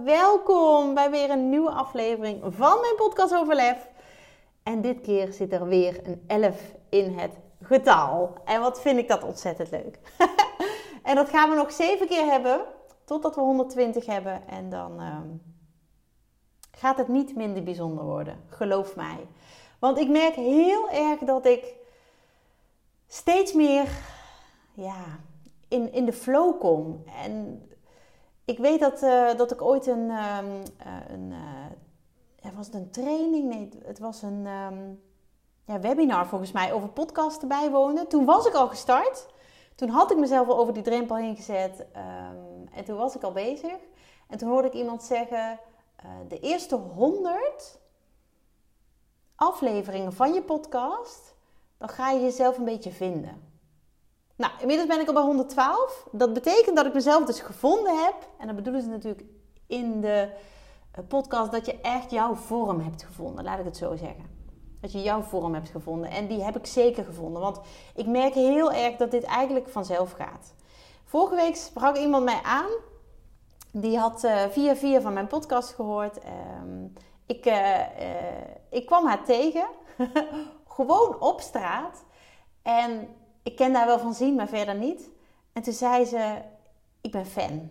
welkom bij weer een nieuwe aflevering van mijn podcast over lef. En dit keer zit er weer een 11 in het getal. En wat vind ik dat ontzettend leuk. en dat gaan we nog 7 keer hebben, totdat we 120 hebben. En dan ehm, gaat het niet minder bijzonder worden, geloof mij. Want ik merk heel erg dat ik steeds meer ja, in, in de flow kom. En ik weet dat, uh, dat ik ooit een, um, een uh, was het een training? Nee, het was een um, ja, webinar volgens mij over podcasten bijwonen. Toen was ik al gestart. Toen had ik mezelf al over die drempel heen gezet. Um, en toen was ik al bezig. En toen hoorde ik iemand zeggen: de eerste 100 afleveringen van je podcast, dan ga je jezelf een beetje vinden. Nou, inmiddels ben ik al bij 112. Dat betekent dat ik mezelf dus gevonden heb. En dat bedoelen ze natuurlijk in de eh, podcast dat je echt jouw vorm hebt gevonden. Laat ik het zo zeggen. Dat je jouw vorm hebt gevonden. En die heb ik zeker gevonden. Want ik merk heel erg dat dit eigenlijk vanzelf gaat. Vorige week sprak iemand mij aan. Die had uh, via via van mijn podcast gehoord. Uh, ik, uh, ik kwam haar tegen. Gewoon op straat. En ik ken daar wel van zien, maar verder niet. En toen zei ze, ik ben fan.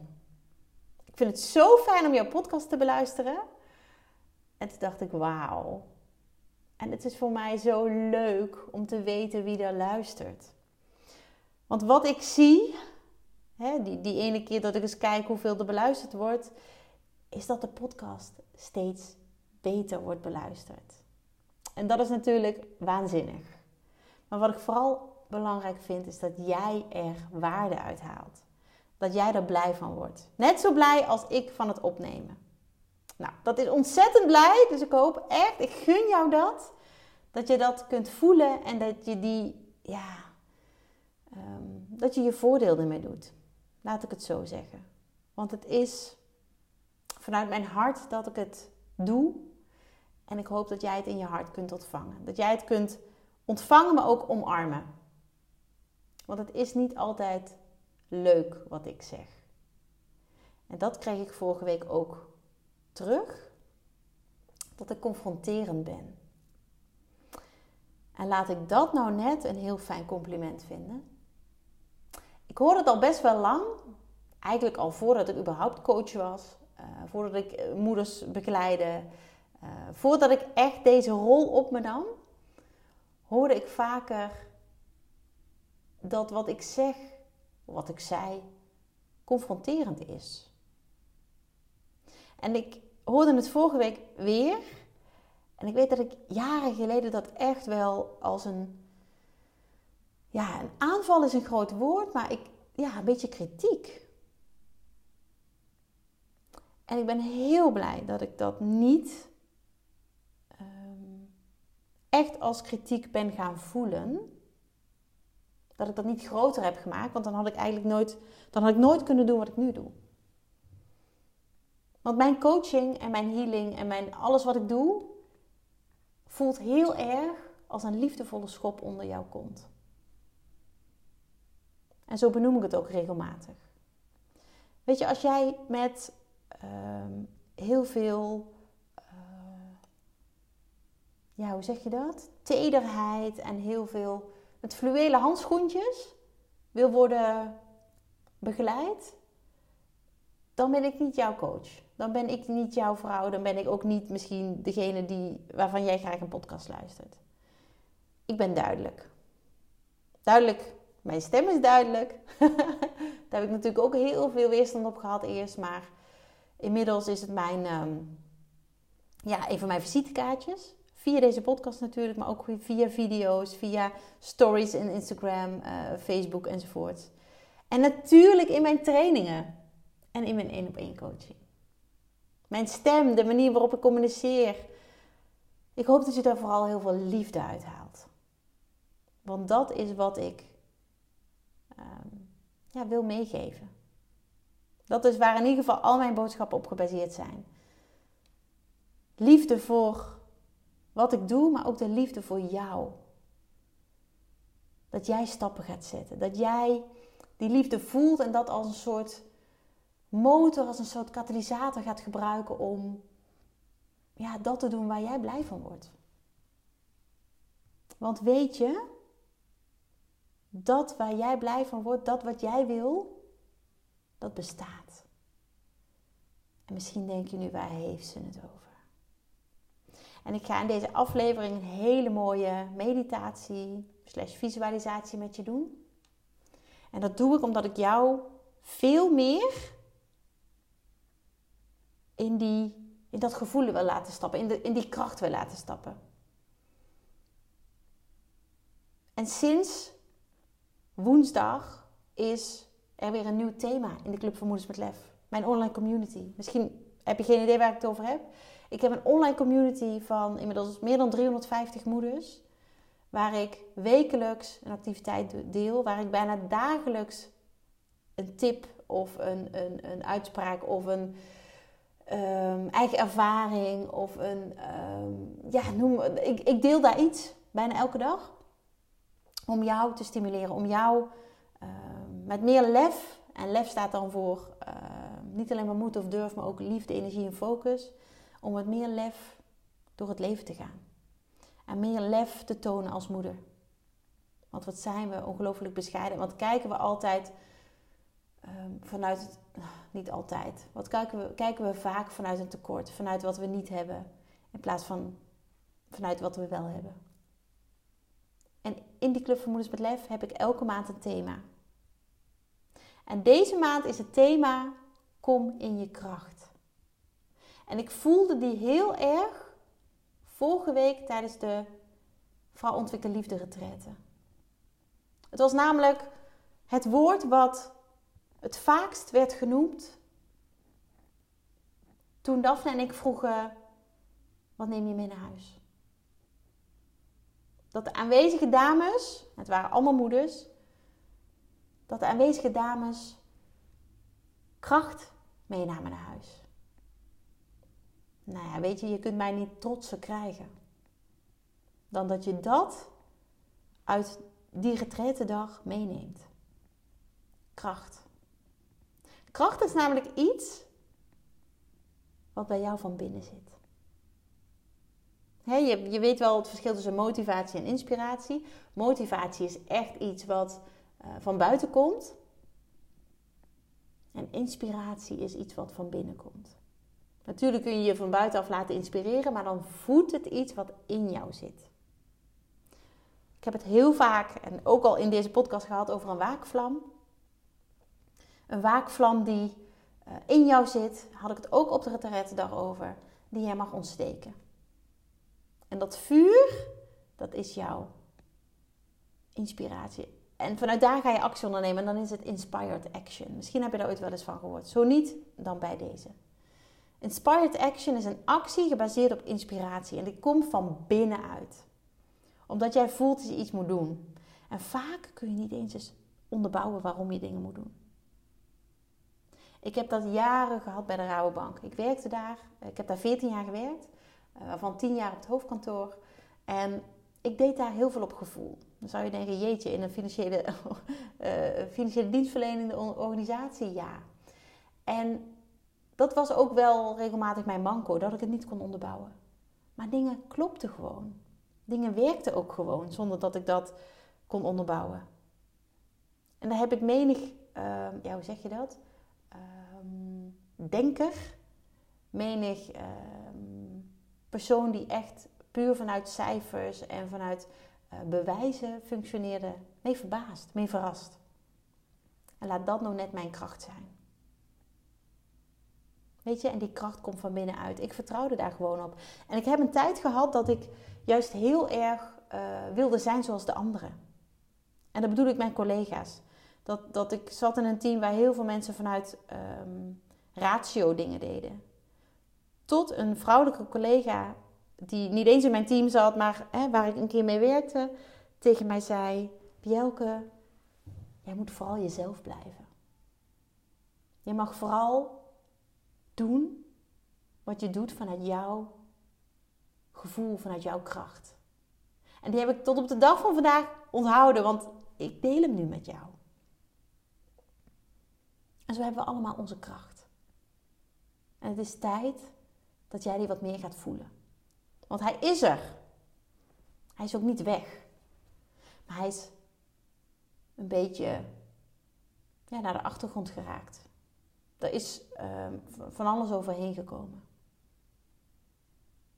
Ik vind het zo fijn om jouw podcast te beluisteren. En toen dacht ik, wauw. En het is voor mij zo leuk om te weten wie er luistert. Want wat ik zie, hè, die, die ene keer dat ik eens kijk hoeveel er beluisterd wordt, is dat de podcast steeds beter wordt beluisterd. En dat is natuurlijk waanzinnig. Maar wat ik vooral belangrijk vind, is dat jij er waarde uit haalt. Dat jij er blij van wordt. Net zo blij als ik van het opnemen. Nou, dat is ontzettend blij. Dus ik hoop echt, ik gun jou dat. Dat je dat kunt voelen en dat je die, ja, um, dat je je voordeel ermee doet. Laat ik het zo zeggen. Want het is vanuit mijn hart dat ik het doe. En ik hoop dat jij het in je hart kunt ontvangen. Dat jij het kunt ontvangen, maar ook omarmen. Want het is niet altijd leuk wat ik zeg. En dat kreeg ik vorige week ook terug. Dat ik confronterend ben. En laat ik dat nou net een heel fijn compliment vinden. Ik hoorde het al best wel lang. Eigenlijk al voordat ik überhaupt coach was. Uh, voordat ik eh, moeders begeleide. Uh, voordat ik echt deze rol op me nam. Hoorde ik vaker dat wat ik zeg, wat ik zei, confronterend is. En ik hoorde het vorige week weer. En ik weet dat ik jaren geleden dat echt wel als een. Ja, een aanval is een groot woord, maar ik, ja, een beetje kritiek. En ik ben heel blij dat ik dat niet um, echt als kritiek ben gaan voelen dat ik dat niet groter heb gemaakt. Want dan had ik eigenlijk nooit, dan had ik nooit kunnen doen wat ik nu doe. Want mijn coaching en mijn healing en mijn, alles wat ik doe, voelt heel erg als een liefdevolle schop onder jouw kont. En zo benoem ik het ook regelmatig. Weet je, als jij met uh, heel veel, uh, ja, hoe zeg je dat? Tederheid en heel veel met fluwelen handschoentjes wil worden begeleid, dan ben ik niet jouw coach. Dan ben ik niet jouw vrouw. Dan ben ik ook niet misschien degene die, waarvan jij graag een podcast luistert. Ik ben duidelijk. Duidelijk, mijn stem is duidelijk. Daar heb ik natuurlijk ook heel veel weerstand op gehad eerst. Maar inmiddels is het mijn, um, ja, een van mijn visitekaartjes. Via deze podcast natuurlijk, maar ook via video's, via stories in Instagram, uh, Facebook enzovoort. En natuurlijk in mijn trainingen en in mijn één op één coaching. Mijn stem, de manier waarop ik communiceer. Ik hoop dat je daar vooral heel veel liefde uithaalt. Want dat is wat ik ehm, ja, wil meegeven. Dat is waar in ieder geval al mijn boodschappen op gebaseerd zijn. Liefde voor wat ik doe, maar ook de liefde voor jou. Dat jij stappen gaat zetten. Dat jij die liefde voelt en dat als een soort motor, als een soort katalysator gaat gebruiken om ja, dat te doen waar jij blij van wordt. Want weet je, dat waar jij blij van wordt, dat wat jij wil, dat bestaat. En misschien denk je nu, waar heeft ze het over? En ik ga in deze aflevering een hele mooie meditatie slash visualisatie met je doen. En dat doe ik omdat ik jou veel meer in, die, in dat gevoel wil laten stappen, in, de, in die kracht wil laten stappen. En sinds woensdag is er weer een nieuw thema in de Club van Moeders met Lef. Mijn online community. Misschien heb je geen idee waar ik het over heb. Ik heb een online community van inmiddels meer dan 350 moeders. Waar ik wekelijks een activiteit deel. Waar ik bijna dagelijks een tip of een, een, een uitspraak of een um, eigen ervaring of een. Um, ja, noem. Ik, ik deel daar iets bijna elke dag. Om jou te stimuleren. Om jou um, met meer lef. En lef staat dan voor niet alleen maar moed of durf, maar ook liefde, energie en focus om met meer lef door het leven te gaan. En meer lef te tonen als moeder. Want wat zijn we ongelooflijk bescheiden. Want kijken we altijd um, vanuit het. Niet altijd. Wat kijken we, kijken we vaak vanuit een tekort. Vanuit wat we niet hebben. In plaats van vanuit wat we wel hebben. En in die Club van Moeders met Lef heb ik elke maand een thema. En deze maand is het thema Kom in je kracht. En ik voelde die heel erg vorige week tijdens de Vrouw Ontwikkel Liefde retraite. Het was namelijk het woord wat het vaakst werd genoemd toen Daphne en ik vroegen: wat neem je mee naar huis? Dat de aanwezige dames, het waren allemaal moeders, dat de aanwezige dames kracht meenamen naar huis. Nou ja, weet je, je kunt mij niet trotser krijgen. Dan dat je dat uit die dag meeneemt. Kracht. Kracht is namelijk iets wat bij jou van binnen zit. je, je, weet wel het verschil tussen motivatie en inspiratie. Motivatie is echt iets wat uh, van buiten komt. En inspiratie is iets wat van binnen komt. Natuurlijk kun je je van buitenaf laten inspireren, maar dan voedt het iets wat in jou zit. Ik heb het heel vaak en ook al in deze podcast gehad over een waakvlam. Een waakvlam die eh, in jou zit, had ik het ook op de dag over, die jij mag ontsteken. En dat vuur, dat is jouw inspiratie. En vanuit daar ga je actie ondernemen en dan is het inspired action. Misschien heb je daar ooit wel eens van gehoord. Zo niet, dan bij deze. Inspired action is een actie gebaseerd op inspiratie en die komt van binnenuit. Omdat jij voelt dat je iets moet doen. En vaak kun je niet eens eens onderbouwen waarom je dingen moet doen. Ik heb dat jaren gehad bij de Rabobank. Ik werkte daar, ik heb daar 14 jaar gewerkt, eh, waarvan 10 jaar op het hoofdkantoor. En ik deed daar heel veel op gevoel. Dan zou je denken, jeetje, in een financiële, uh, financiële dienstverlenende organisatie, ja. En dat was ook wel regelmatig mijn manco, dat ik het niet kon onderbouwen. Maar dingen klopten gewoon. Dingen werkten ook gewoon, zonder dat ik dat kon onderbouwen. En daar heb ik menig, uh, ja, hoe zeg je dat? Uh, denker, menig ehm, persoon die echt puur vanuit cijfers en vanuit uh, bewijzen functioneerde, mee verbaasd, mee verrast. En laat dat nou net mijn kracht zijn. Weet je, en die kracht komt van binnenuit. Ik vertrouwde daar gewoon op. En ik heb een tijd gehad dat ik juist heel erg uh, wilde zijn zoals de anderen. En dat bedoel ik mijn collega's. Dat, dat ik zat in een team waar heel veel mensen vanuit um, ratio dingen deden. Tot een vrouwelijke collega, die niet eens in mijn team zat, maar hè, waar ik een keer mee werkte, tegen mij zei: Bjelke, jij moet vooral jezelf blijven. Je mag vooral doen wat je doet vanuit jouw gevoel, vanuit jouw kracht. En die heb ik tot op de dag van vandaag onthouden, want ik deel hem nu met jou. En zo hebben we allemaal onze kracht. En het is tijd dat jij die wat meer gaat voelen. Want hij is er. Hij is ook niet weg. Maar hij is een beetje ja, naar de achtergrond geraakt. Er is uh, van alles overheen gekomen.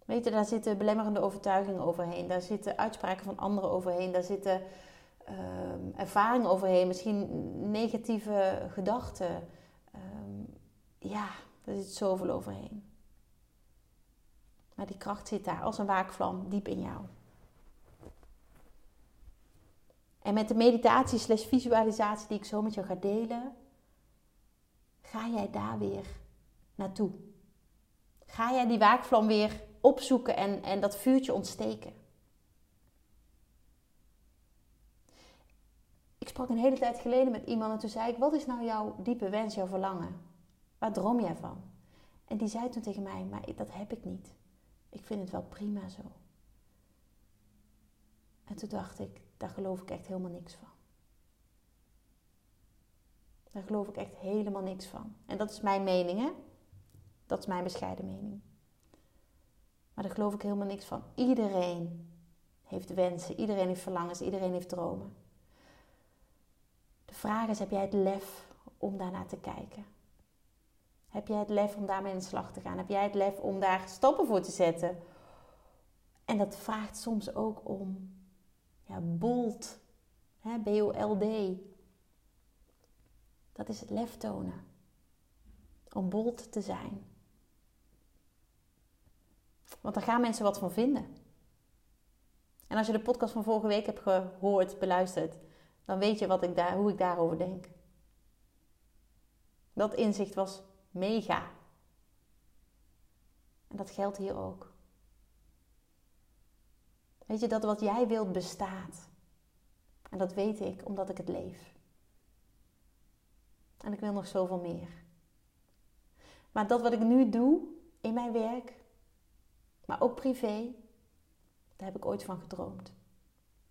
Weet je, daar zitten belemmerende overtuigingen overheen. Daar zitten uitspraken van anderen overheen. Daar zitten uh, ervaringen overheen. Misschien negatieve gedachten. Um, ja, daar zit zoveel overheen. Maar die kracht zit daar als een waakvlam diep in jou. En met de meditatie slash visualisatie die ik zo met jou ga delen, ga jij daar weer naartoe. Ga jij die waakvlam weer opzoeken en, en dat vuurtje ontsteken. Ik sprak een hele tijd geleden met iemand en toen zei ik: Wat is nou jouw diepe wens, jouw verlangen? Waar droom jij van? En die zei toen tegen mij: Maar dat heb ik niet. Ik vind het wel prima zo. En toen dacht ik: Daar geloof ik echt helemaal niks van. Daar geloof ik echt helemaal niks van. En dat is mijn mening, hè? Dat is mijn bescheiden mening. Maar daar geloof ik helemaal niks van. Iedereen heeft wensen, iedereen heeft verlangens, iedereen heeft dromen. De vraag is: heb jij het lef om daarnaar te kijken? Heb jij het lef om daarmee in de slag te gaan? Heb jij het lef om daar stappen voor te zetten? En dat vraagt soms ook om ja, bold, B-O-L-D. Dat is het lef tonen. Om bold te zijn. Want daar gaan mensen wat van vinden. En als je de podcast van vorige week hebt gehoord, beluisterd, dan weet je wat ik daar, hoe ik daarover denk. Dat inzicht was mega. En dat geldt hier ook. Weet je dat wat jij wilt bestaat. En dat weet ik omdat ik het leef. En ik wil nog zoveel meer. Maar dat wat ik nu doe in mijn werk, maar ook privé, daar heb ik ooit van gedroomd.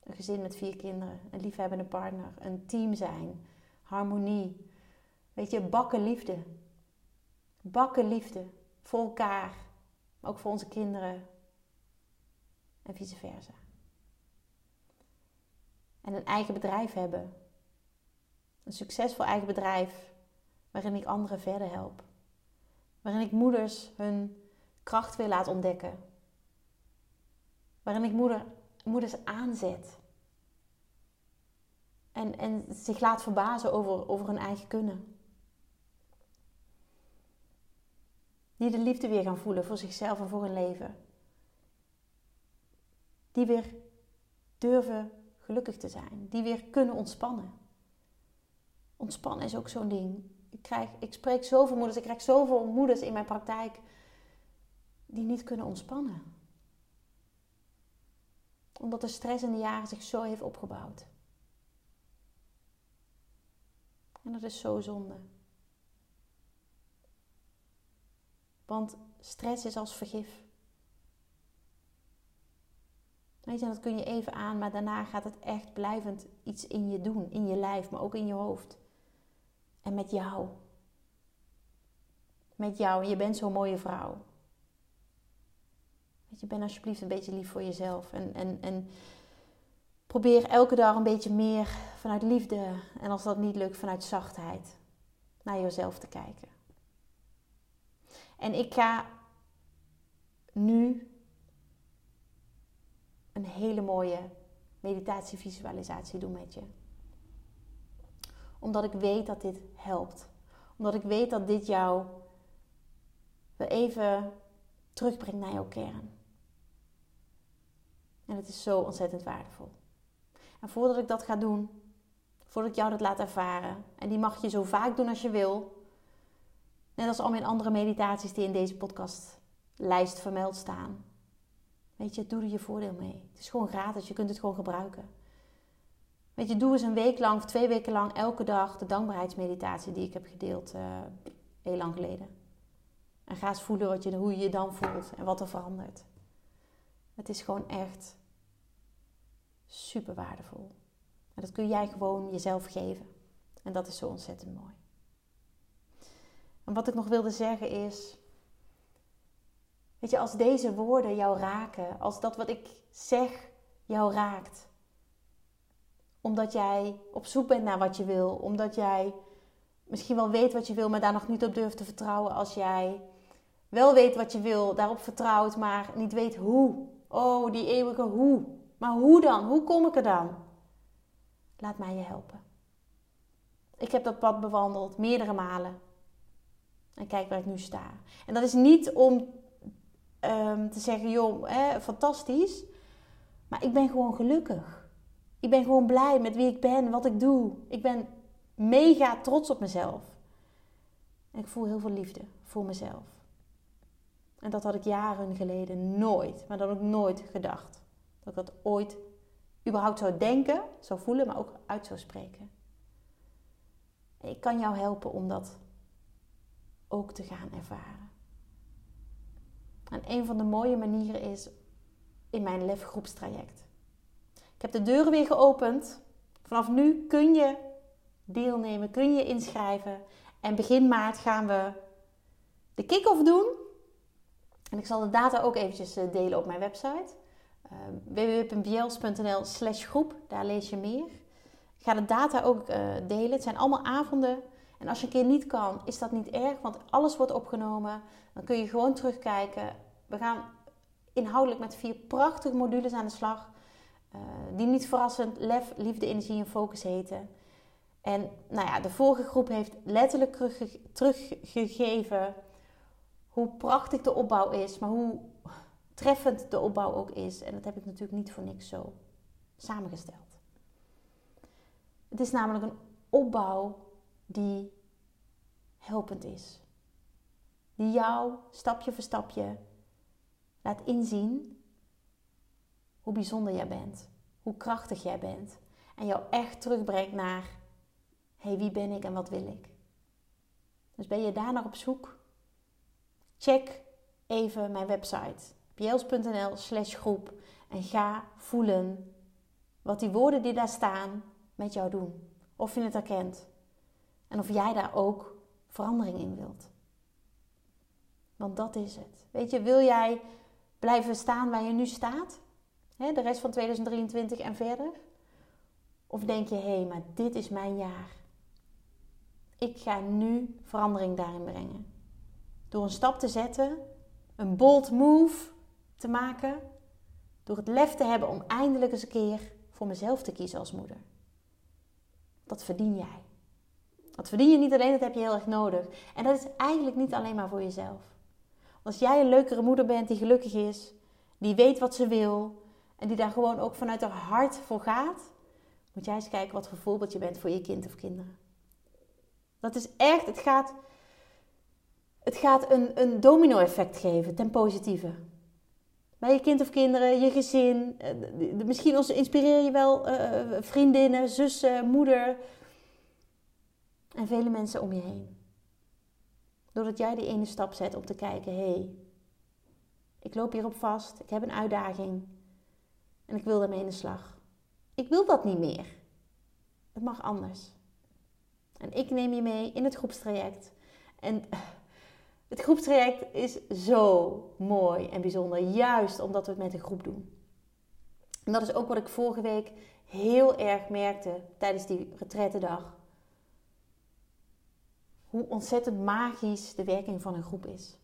Een gezin met vier kinderen, een liefhebbende partner, een team zijn, harmonie. Weet je, bakken liefde. Bakken liefde voor elkaar, maar ook voor onze kinderen en vice versa. En een eigen bedrijf hebben. Een succesvol eigen bedrijf waarin ik anderen verder help. Waarin ik moeders hun kracht weer laat ontdekken. Waarin ik moeder, moeders aanzet. En, en zich laat verbazen over, over hun eigen kunnen. Die de liefde weer gaan voelen voor zichzelf en voor hun leven. Die weer durven gelukkig te zijn. Die weer kunnen ontspannen. Ontspannen is ook zo'n ding. Ik, krijg, ik spreek zoveel moeders, ik krijg zoveel moeders in mijn praktijk die niet kunnen ontspannen. Omdat de stress in de jaren zich zo heeft opgebouwd. En dat is zo zonde. Want stress is als vergif. Weet je, dat kun je even aan, maar daarna gaat het echt blijvend iets in je doen. In je lijf, maar ook in je hoofd. En met jou. Met jou. Je bent zo'n mooie vrouw. Weet je, ben alsjeblieft een beetje lief voor jezelf. En, en, en probeer elke dag een beetje meer vanuit liefde. En als dat niet lukt, vanuit zachtheid. Naar jezelf te kijken. En ik ga nu een hele mooie meditatievisualisatie doen met je. Omdat ik weet dat dit helpt. Omdat ik weet dat dit jou weer even terugbrengt naar jouw kern. En het is zo ontzettend waardevol. En voordat ik dat ga doen, voordat ik jou dat laat ervaren, en die mag je zo vaak doen als je wil, net als al mijn andere meditaties die in deze podcast lijst vermeld staan. Weet je, doe er je voordeel mee. Het is gewoon gratis, je kunt het gewoon gebruiken. Weet je, doe eens een week lang of twee weken lang elke dag de dankbaarheidsmeditatie die ik heb gedeeld uh, heel lang geleden. En ga eens voelen wat je, hoe je je dan voelt en wat er verandert. Het is gewoon echt super waardevol. En dat kun jij gewoon jezelf geven. En dat is zo ontzettend mooi. En wat ik nog wilde zeggen is, weet je, als deze woorden jou raken, als dat wat ik zeg jou raakt, omdat jij op zoek bent naar wat je wil, omdat jij misschien wel weet wat je wil, maar daar nog niet op durft te vertrouwen, als jij wel weet wat je wil, daarop vertrouwt, maar niet weet hoe. Oh, die eeuwige hoe. Maar hoe dan? Hoe kom ik er dan? Laat mij je helpen. Ik heb dat pad bewandeld meerdere malen. En kijk waar ik nu sta. En dat is niet om um, te zeggen, joh, hè, fantastisch. Maar ik ben gewoon gelukkig. Ik ben gewoon blij met wie ik ben, wat ik doe. Ik ben mega trots op mezelf. En ik voel heel veel liefde voor mezelf. En dat had ik jaren geleden nooit, maar had ik nooit gedacht. Dat ik dat ooit überhaupt zou denken, zou voelen, maar ook uit zou spreken. Ik kan jou helpen om dat ook te gaan ervaren. En een van de mooie manieren is in mijn lefgroepstraject. Ik heb de deuren weer geopend. Vanaf nu kun je deelnemen, kun je inschrijven. En begin maart gaan we de kick-off doen. En ik zal de data ook eventjes eh, delen op mijn website. Uh, www.bjels.nl slash groep, daar lees je meer. Ik ga de data ook uh, delen. Het zijn allemaal avonden. En als je een keer niet kan, is dat niet erg, want alles wordt opgenomen. Dan kun je gewoon terugkijken. We gaan inhoudelijk met vier prachtige modules aan de slag. Uh, die niet verrassend lef, liefde, energie en focus heten. En nou ja, de vorige groep heeft letterlijk teruggegeven hoe prachtig de opbouw is, maar hoe treffend de opbouw ook is. En dat heb ik natuurlijk niet voor niks zo samengesteld. Het is namelijk een opbouw die helpend is. Die jou stapje voor stapje laat inzien hoe bijzonder jij bent, hoe krachtig jij bent. En jou echt terugbrengt naar, hé, hey, wie ben ik en wat wil ik? Dus ben je daar naar op zoek? Check even mijn website bjels.nl slash groep en ga voelen wat die woorden die daar staan met jou doen. Of je het herkent. En of jij daar ook verandering in wilt. Want dat is het. Weet je, wil jij blijven staan waar je nu staat? De rest van 2023 en verder? Of denk je, hé, hey, maar dit is mijn jaar. Ik ga nu verandering daarin brengen. Door een stap te zetten, een bold move te maken, door het lef te hebben om eindelijk eens een keer voor mezelf te kiezen als moeder. Dat verdien jij. Dat verdien je niet alleen, dat heb je heel erg nodig. En dat is eigenlijk niet alleen maar voor jezelf. Als jij een leukere moeder bent die gelukkig is, die weet wat ze wil en die daar gewoon ook vanuit haar hart voor gaat, moet jij eens kijken wat voor voorbeeld je bent voor je kind of kinderen. Dat is echt, het gaat, het gaat een, een domino-effect geven ten positieve. Bij je kind of kinderen, je gezin. Eh, misschien inspireer je wel uh, vriendinnen, zussen, moeder, en vele mensen om je heen. Doordat jij die ene stap zet om te kijken: hé, hey, ik loop hierop vast, ik heb een uitdaging en ik wil daarmee in de slag. Ik wil dat niet meer. Het mag anders. En ik neem je mee in het groepstraject. En het groepstraject is zo mooi en bijzonder, juist omdat we het met een groep doen. En dat is ook wat ik vorige week heel erg merkte tijdens die retrettedag hoe ontzettend magisch de werking van een groep is.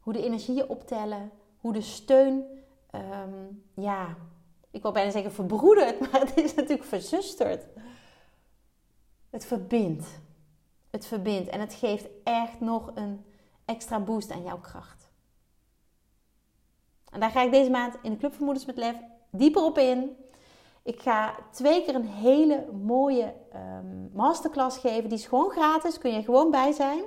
Hoe de energieën optellen, hoe de steun, ehm, ja, ik wil bijna zeggen verbroedert, maar het is natuurlijk verzusterd. Het verbindt. Het verbindt en het geeft echt nog een extra boost aan jouw kracht. En daar ga ik deze maand in de Club van Moeders met Lef dieper op in. Ik ga twee keer een hele mooie um, masterclass geven. Die is gewoon gratis, kun je gewoon bij zijn.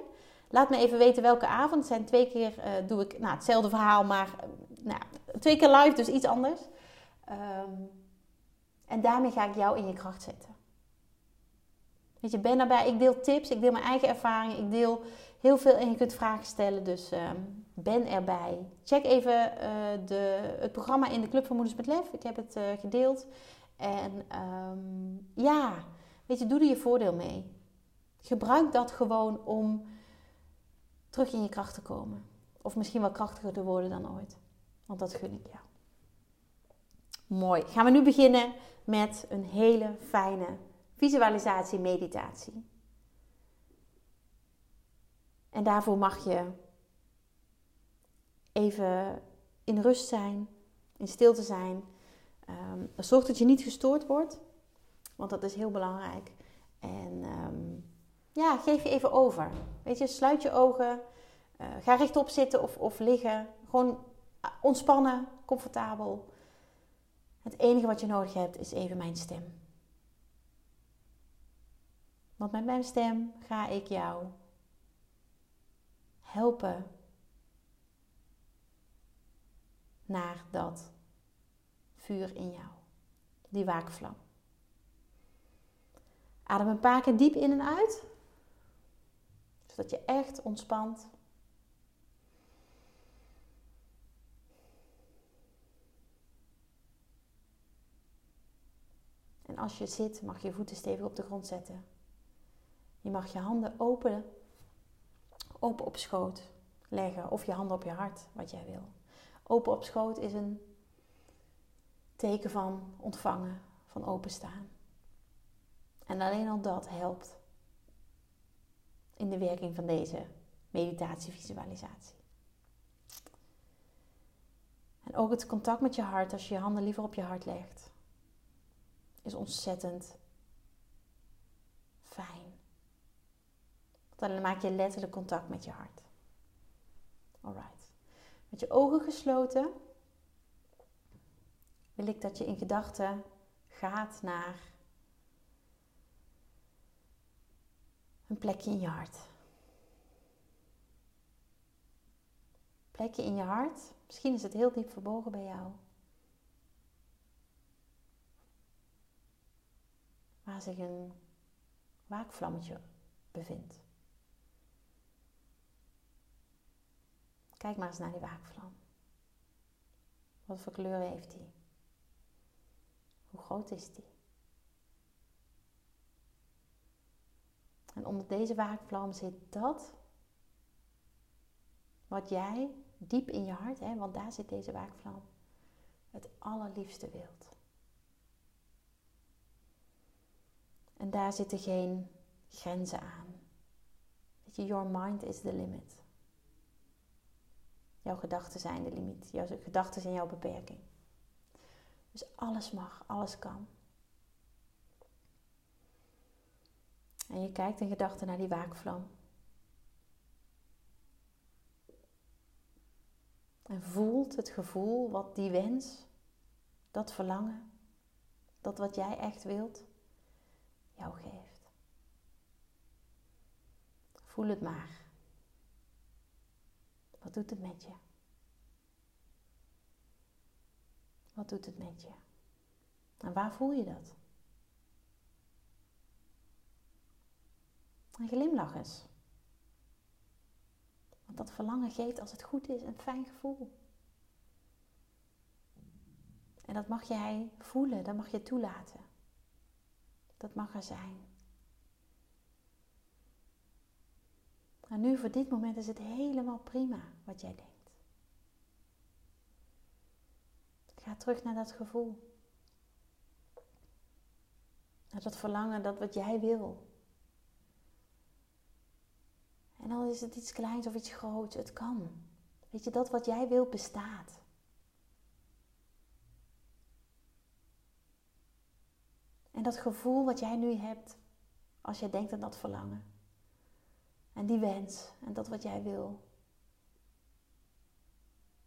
Laat me even weten welke avond. Het zijn twee keer, uh, doe ik nou, hetzelfde verhaal, maar nou, twee keer live, dus iets anders. Um, en daarmee ga ik jou in je kracht zetten. Weet je, ben daarbij. Ik deel tips, ik deel mijn eigen ervaringen, ik deel heel veel en je kunt vragen stellen. Dus um, ben erbij. Check even uh, de, het programma in de Club van Moeders met Lef. Ik heb het uh, gedeeld. En um, ja, weet je, doe er je voordeel mee. Gebruik dat gewoon om terug in je kracht te komen. Of misschien wel krachtiger te worden dan ooit. Want dat gun ik jou. Mooi. Gaan we nu beginnen met een hele fijne visualisatie meditatie. En daarvoor mag je even in rust zijn, in stilte zijn. Um, zorg dat je niet gestoord wordt, want dat is heel belangrijk. En um, ja, geef je even over. Weet je, sluit je ogen, uh, ga rechtop zitten of, of liggen. Gewoon ontspannen, comfortabel. Het enige wat je nodig hebt is even mijn stem. Want met mijn stem ga ik jou helpen naar dat vuur in jou, die waakvlam. Adem een paar keer diep in en uit, zodat je echt ontspant. Als je zit, mag je je voeten stevig op de grond zetten. Je mag je handen open, open op schoot leggen of je handen op je hart, wat jij wil. Open op schoot is een teken van ontvangen, van openstaan. En alleen al dat helpt in de werking van deze meditatievisualisatie. En ook het contact met je hart, als je je handen liever op je hart legt, is ontzettend fijn. Dan maak je letterlijk contact met je hart. Alright. Met je ogen gesloten wil ik dat je in gedachten gaat naar een plekje in je hart. Plekje in je hart. Misschien is het heel diep verborgen bij jou. Waar zich een waakvlammetje bevindt. Kijk maar eens naar die waakvlam. Wat voor kleur heeft die? Hoe groot is die? En onder deze waakvlam zit dat wat jij diep in je hart, hè, want daar zit deze waakvlam, het allerliefste wilt. En daar zitten geen grenzen aan. Weet je, your mind is the limit. Jouw gedachten zijn de limiet. Jouw gedachten zijn jouw beperking. Dus alles mag, alles kan. En je kijkt in gedachten naar die waakvlam. En voelt het gevoel wat die wens, dat verlangen, dat wat jij echt wilt, jou geeft. Voel het maar. Wat doet het met je? Wat doet het met je? En waar voel je dat? En glimlach eens. Want dat verlangen geeft, als het goed is, een fijn gevoel. En dat mag jij voelen, dat mag je toelaten. Dat mag er zijn. En nu voor dit moment is het helemaal prima wat jij denkt. Ga terug naar dat gevoel. Naar dat verlangen, dat wat jij wil. En al is het iets kleins of iets groots, het kan. Weet je, dat wat jij wil bestaat. En dat gevoel wat jij nu hebt, als jij denkt aan dat verlangen. En die wens en dat wat jij wil.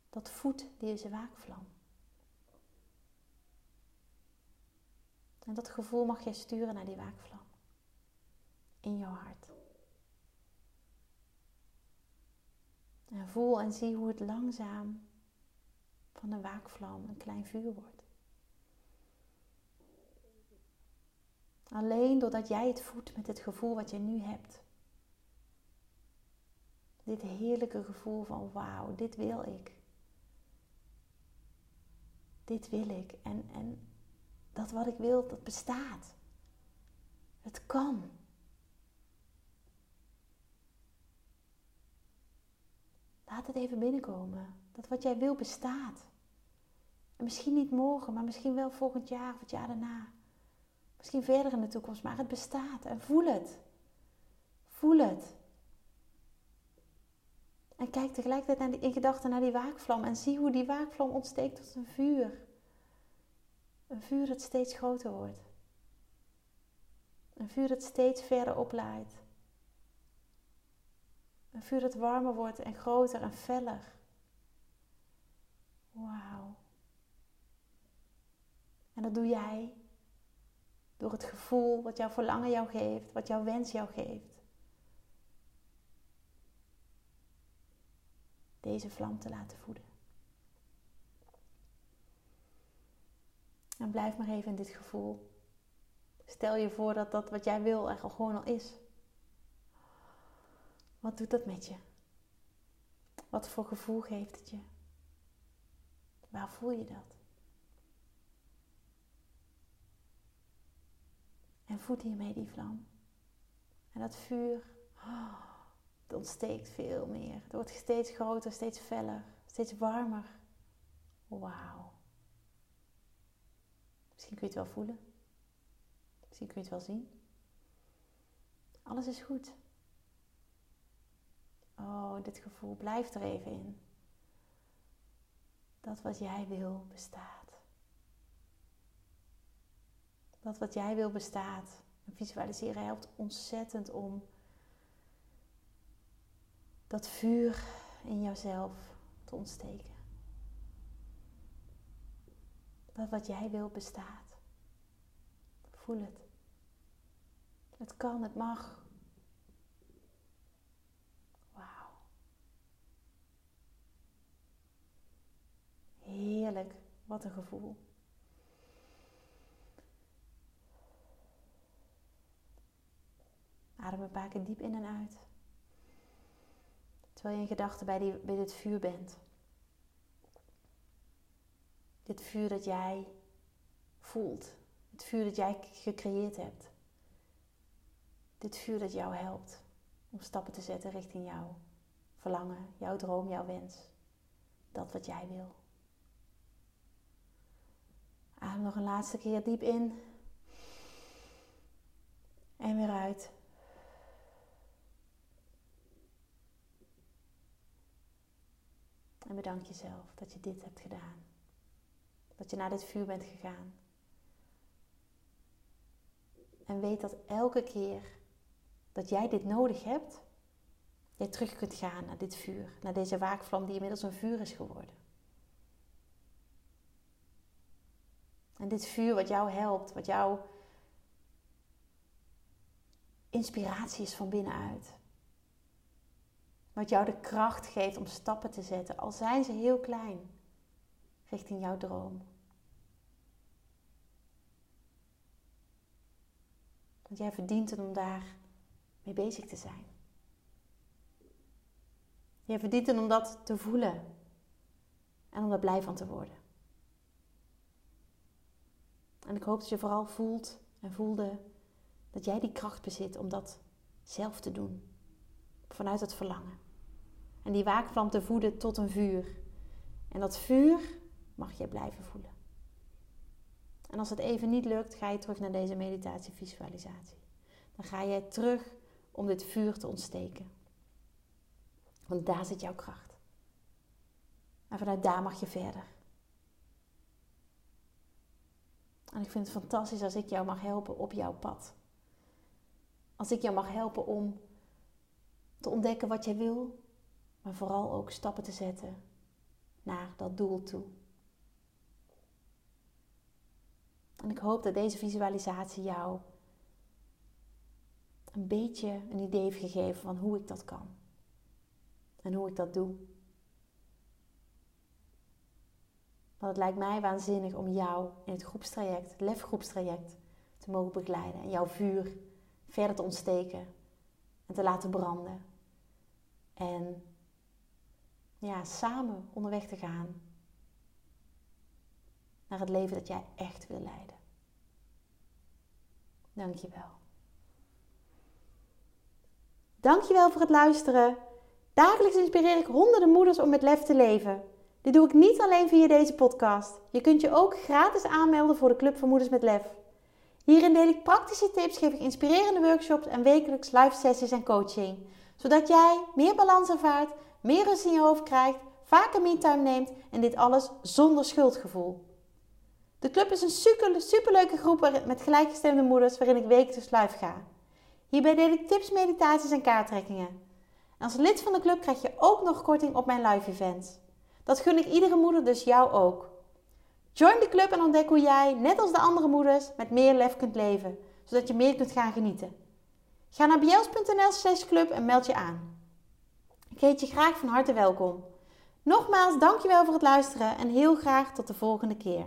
Dat voedt deze waakvlam. En dat gevoel mag jij sturen naar die waakvlam. In jouw hart. En voel en zie hoe het langzaam van een waakvlam een klein vuur wordt. Alleen doordat jij het voedt met het gevoel wat je nu hebt. Dit heerlijke gevoel van wauw, dit wil ik. Dit wil ik. En, en dat wat ik wil, dat bestaat. Het kan. Laat het even binnenkomen. Dat wat jij wil bestaat. En misschien niet morgen, maar misschien wel volgend jaar of het jaar daarna. Misschien verder in de toekomst, maar het bestaat. En voel het. Voel het. En kijk tegelijkertijd naar die, in gedachten naar die waakvlam en zie hoe die waakvlam ontsteekt tot een vuur. Een vuur dat steeds groter wordt. Een vuur dat steeds verder oplaait. Een vuur dat warmer wordt en groter en feller. Wauw. En dat doe jij door het gevoel wat jouw verlangen jou geeft, wat jouw wens jou geeft. Deze vlam te laten voeden. En blijf maar even in dit gevoel. Stel je voor dat dat wat jij wil er gewoon al is. Wat doet dat met je? Wat voor gevoel geeft het je? Waar voel je dat? En voed hiermee die vlam. En dat vuur, oh, het ontsteekt veel meer. Het wordt steeds groter, steeds feller, steeds warmer. Wauw. Misschien kun je het wel voelen. Misschien kun je het wel zien. Alles is goed. Oh, dit gevoel blijft er even in. Dat wat jij wil bestaat. Dat wat jij wil bestaat. En visualiseren helpt ontzettend om dat vuur in jouzelf te ontsteken. Dat wat jij wil bestaat. Voel het. Het kan, het mag. Wauw. Heerlijk. Wat een gevoel. Adem diep in en uit. Terwijl je in gedachten bij, die, bij dit vuur bent. Dit vuur dat jij voelt. Het vuur dat jij gecreëerd hebt. Dit vuur dat jou helpt om stappen te zetten richting jouw verlangen, jouw droom, jouw wens. Dat wat jij wil. Adem nog een laatste keer diep in. En weer uit. En bedank jezelf dat je dit hebt gedaan. Dat je naar dit vuur bent gegaan. En weet dat elke keer dat jij dit nodig hebt, jij terug kunt gaan naar dit vuur, naar deze waakvlam die inmiddels een vuur is geworden. En dit vuur wat jou helpt, wat jouw inspiratie is van binnenuit. Wat jou de kracht geeft om stappen te zetten, al zijn ze heel klein, richting jouw droom. Want jij verdient het om daar mee bezig te zijn. Jij verdient het om dat te voelen en om er blij van te worden. En ik hoop dat je vooral voelt en voelde dat jij die kracht bezit om dat zelf te doen. Vanuit het verlangen. En die waakvlam te voeden tot een vuur. En dat vuur mag je blijven voelen. En als het even niet lukt, ga je terug naar deze meditatie-visualisatie. Dan ga je terug om dit vuur te ontsteken. Want daar zit jouw kracht. En vanuit daar mag je verder. En ik vind het fantastisch als ik jou mag helpen op jouw pad. Als ik jou mag helpen om te ontdekken wat jij wil, maar vooral ook stappen te zetten naar dat doel toe. En ik hoop dat deze visualisatie jou een beetje een idee heeft gegeven van hoe ik dat kan. en hoe ik dat doe. Want het lijkt mij waanzinnig om jou in het groepstraject, het LEF groepstraject, te mogen begeleiden en jouw vuur verder te ontsteken en te laten branden. En ja, samen onderweg te gaan naar het leven dat jij echt wil leiden. Dankjewel. Dankjewel voor het luisteren. Dagelijks inspireer ik honderden moeders om met lef te leven. Dit doe ik niet alleen via deze podcast. Je kunt je ook gratis aanmelden voor de Club van Moeders met Lef. Hierin deel ik praktische tips, geef ik inspirerende workshops en wekelijks live sessies en coaching. Zodat jij meer balans ervaart, meer rust in je hoofd krijgt, vaker me-time neemt en dit alles zonder schuldgevoel. De club is een super, superleuke groep met gelijkgestemde moeders waarin ik wekelijks live ga. Hierbij deel ik tips, meditaties en kaarttrekkingen. En als lid van de club krijg je ook nog korting op mijn live events. Dat gun ik iedere moeder, dus jou ook. Join de club en ontdek hoe jij, net als de andere moeders, met meer lef kunt leven, zodat je meer kunt gaan genieten. Ga naar bjels.nl slash club en meld je aan. Ik heet je graag van harte welkom. Nogmaals, dankjewel voor het luisteren en heel graag tot de volgende keer.